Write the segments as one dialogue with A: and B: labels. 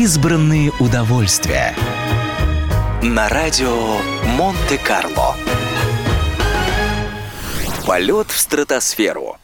A: Избранные удовольствия. На радио Монте-Карло. Полет в стратосферу.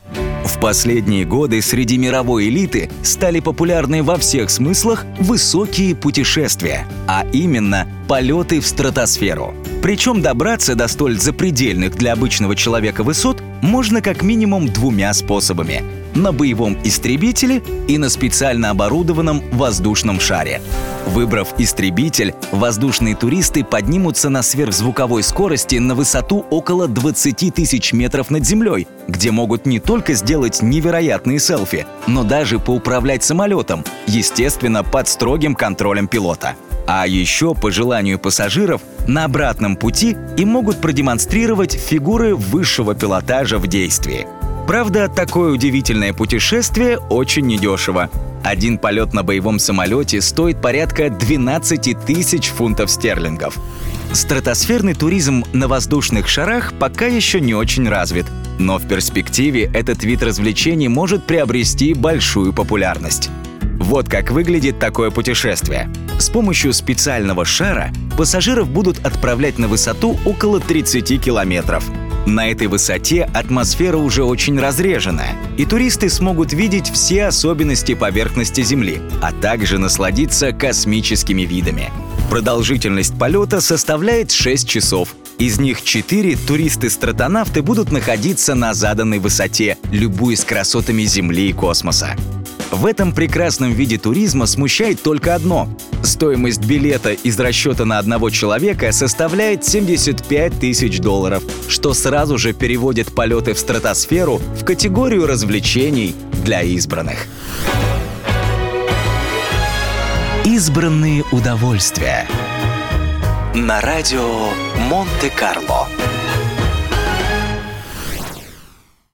A: В последние годы среди мировой элиты стали популярны во всех смыслах высокие путешествия, а именно полеты в стратосферу. Причем добраться до столь запредельных для обычного человека высот можно как минимум двумя способами – на боевом истребителе и на специально оборудованном воздушном шаре. Выбрав истребитель, воздушные туристы поднимутся на сверхзвуковой скорости на высоту около 20 тысяч метров над землей, где могут не только сделать невероятные селфи, но даже поуправлять самолетом, естественно, под строгим контролем пилота. А еще, по желанию пассажиров, на обратном пути им могут продемонстрировать фигуры высшего пилотажа в действии. Правда, такое удивительное путешествие очень недешево. Один полет на боевом самолете стоит порядка 12 тысяч фунтов стерлингов. Стратосферный туризм на воздушных шарах пока еще не очень развит, но в перспективе этот вид развлечений может приобрести большую популярность. Вот как выглядит такое путешествие. С помощью специального шара пассажиров будут отправлять на высоту около 30 километров. На этой высоте атмосфера уже очень разреженная, и туристы смогут видеть все особенности поверхности Земли, а также насладиться космическими видами. Продолжительность полета составляет 6 часов. Из них 4 туристы-стратонавты будут находиться на заданной высоте, любуясь красотами Земли и космоса. В этом прекрасном виде туризма смущает только одно. Стоимость билета из расчета на одного человека составляет 75 тысяч долларов, что сразу же переводит полеты в стратосферу в категорию развлечений для избранных. Избранные удовольствия. На радио Монте-Карло.